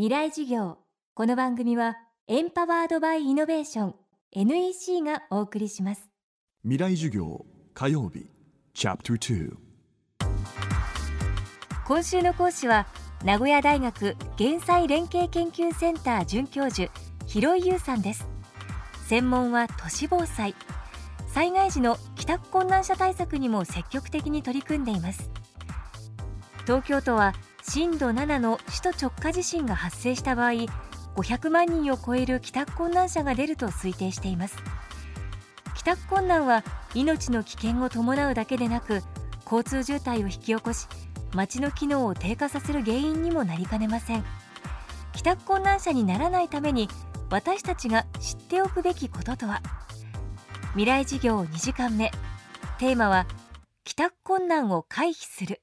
未来授業。この番組はエンパワードバイイノベーション NEC がお送りします。未来授業火曜日チャプター今週の講師は名古屋大学減災連携研究センター准教授広井優さんです。専門は都市防災。災害時の帰宅困難者対策にも積極的に取り組んでいます。東京都は震度7の首都直下地震が発生した場合500万人を超える帰宅困難者が出ると推定しています。帰宅困難は命の危険を伴うだけでなく交通渋滞を引き起こし街の機能を低下させる原因にもなりかねません。帰宅困難者にならないために私たちが知っておくべきこととは？未来事業2時間目。テーマは帰宅困難を回避する。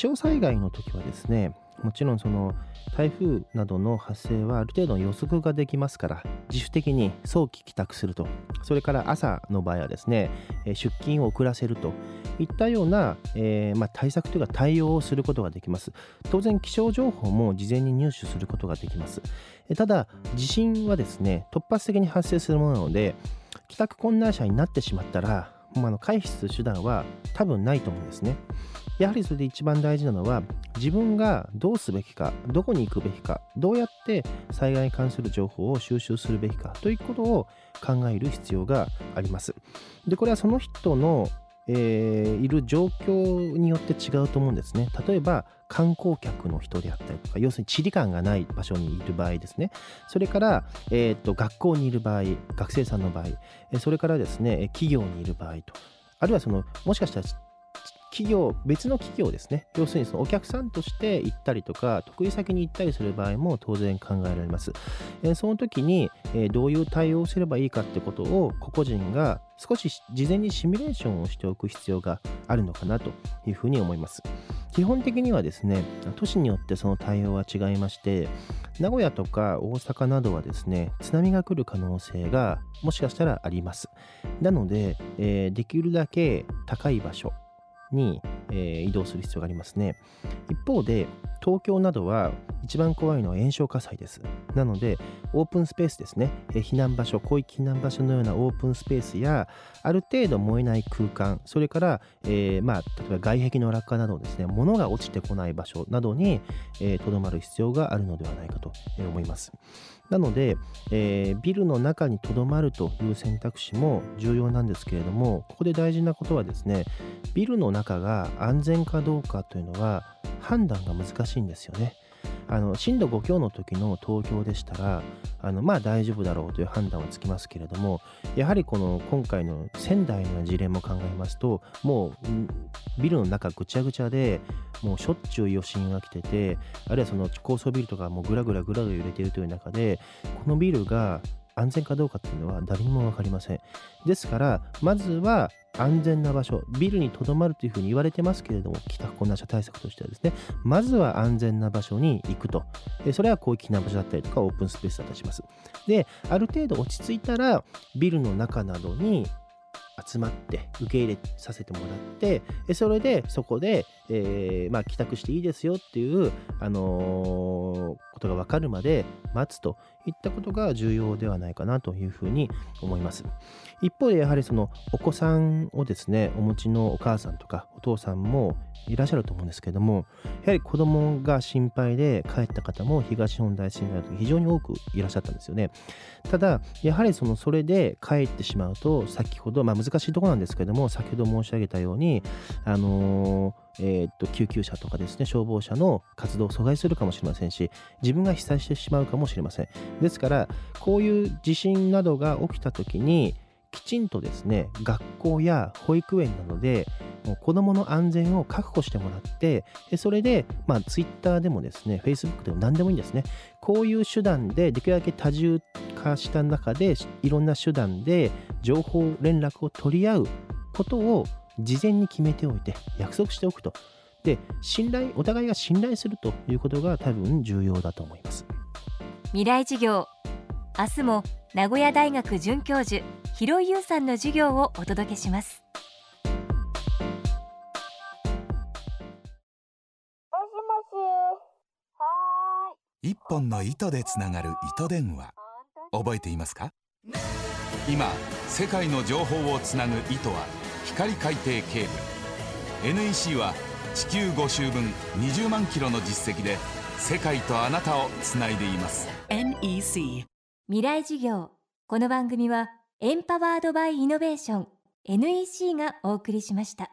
気象災害の時はですねもちろんその台風などの発生はある程度予測ができますから自主的に早期帰宅すると。それから朝の場合はですね出勤を遅らせると。いったような、えー、まあ、対策というか対応をすることができます。当然気象情報も事前に入手することができます。ただ地震はですね突発的に発生するものなので帰宅困難者になってしまったら、まあ、の回避する手段は多分ないと思うんですね。やはりそれで一番大事なのは自分がどうすべきかどこに行くべきかどうやって災害に関する情報を収集するべきかということを考える必要があります。でこれはその人の、えー、いる状況によって違うと思うんですね。例えば観光客の人であったりとか要するに地理感がない場所にいる場合ですね。それから、えーと、学校にいる場合学生さんの場合それからですね企業にいる場合と。あるいはそのもしかしたら企業、別の企業ですね。要するにそのお客さんとして行ったりとか、得意先に行ったりする場合も当然考えられます。えー、その時に、えー、どういう対応をすればいいかってことを個々人が少し事前にシミュレーションをしておく必要があるのかなというふうに思います。基本的にはですね、都市によってその対応は違いまして、名古屋とか大阪などはですね、津波が来る可能性がもしかしたらあります。なので、えー、できるだけ高い場所、に、えー、移動する必要がありますね。一方で、東京などは一番怖いのは炎症火災です。なので、オープンスペースですね、えー、避難場所、広域避難場所のようなオープンスペースや、ある程度燃えない空間、それから、えー、まあ、例えば外壁の落下などですね、物が落ちてこない場所などにとど、えー、まる必要があるのではないかと思います。なので、えー、ビルの中にとどまるという選択肢も重要なんですけれども、ここで大事なことはですね、ビルの中が安全かどうかというのは判断が難しいんですよね。あの震度5強の時の東京でしたらあのまあ大丈夫だろうという判断はつきますけれどもやはりこの今回の仙台の事例も考えますともうビルの中ぐちゃぐちゃでもうしょっちゅう余震が来ててあるいはその高層ビルとかもぐらぐらぐらぐら揺れているという中でこのビルが安全かどうかっていうのは誰にも分かりません。ですから、まずは安全な場所、ビルにとどまるというふうに言われてますけれども、帰宅困難者対策としてはですね、まずは安全な場所に行くと。それは広域な場所だったりとか、オープンスペースだったりします。で、ある程度落ち着いたら、ビルの中などに集まって受け入れさせてもらってそれでそこで、えー、まあ、帰宅していいですよっていう、あのー、ことが分かるまで待つといったことが重要ではないかなというふうに思います。一方でやはりそのお子さんをですねお持ちのお母さんとかお父さんもいらっしゃると思うんですけどもやはり子供が心配で帰った方も東日本大震災の時非常に多くいらっしゃったんですよねただやはりそのそれで帰ってしまうと先ほどまあ難しいところなんですけども先ほど申し上げたようにあのーえー、っと救急車とかですね消防車の活動を阻害するかもしれませんし自分が被災してしまうかもしれません。ですからこういう地震などが起きた時にきちんとですね学校や保育園などでもう子どもの安全を確保してもらってそれで、まあ、ツイッターでもですねフェイスブックでも何でもいいんですね。こういう手段でできるだけ多重化した中でいろんな手段で情報連絡を取り合うことを事前に決めておいて約束しておくと。で信頼お互いが信頼するということが多分重要だと思います。未来授業。明日も名古屋大学准教授広井優さんの授業をお届けします。一本の糸でつながる糸電話。覚えていますか？今世界の情報をつなぐ糸は光海底ケーブル。NEC は地球5周分20万キロの実績で世界とあなたをつないでいます。NEC 未来事業。この番組はエンパワードバイイノベーション。NEC がお送りしました。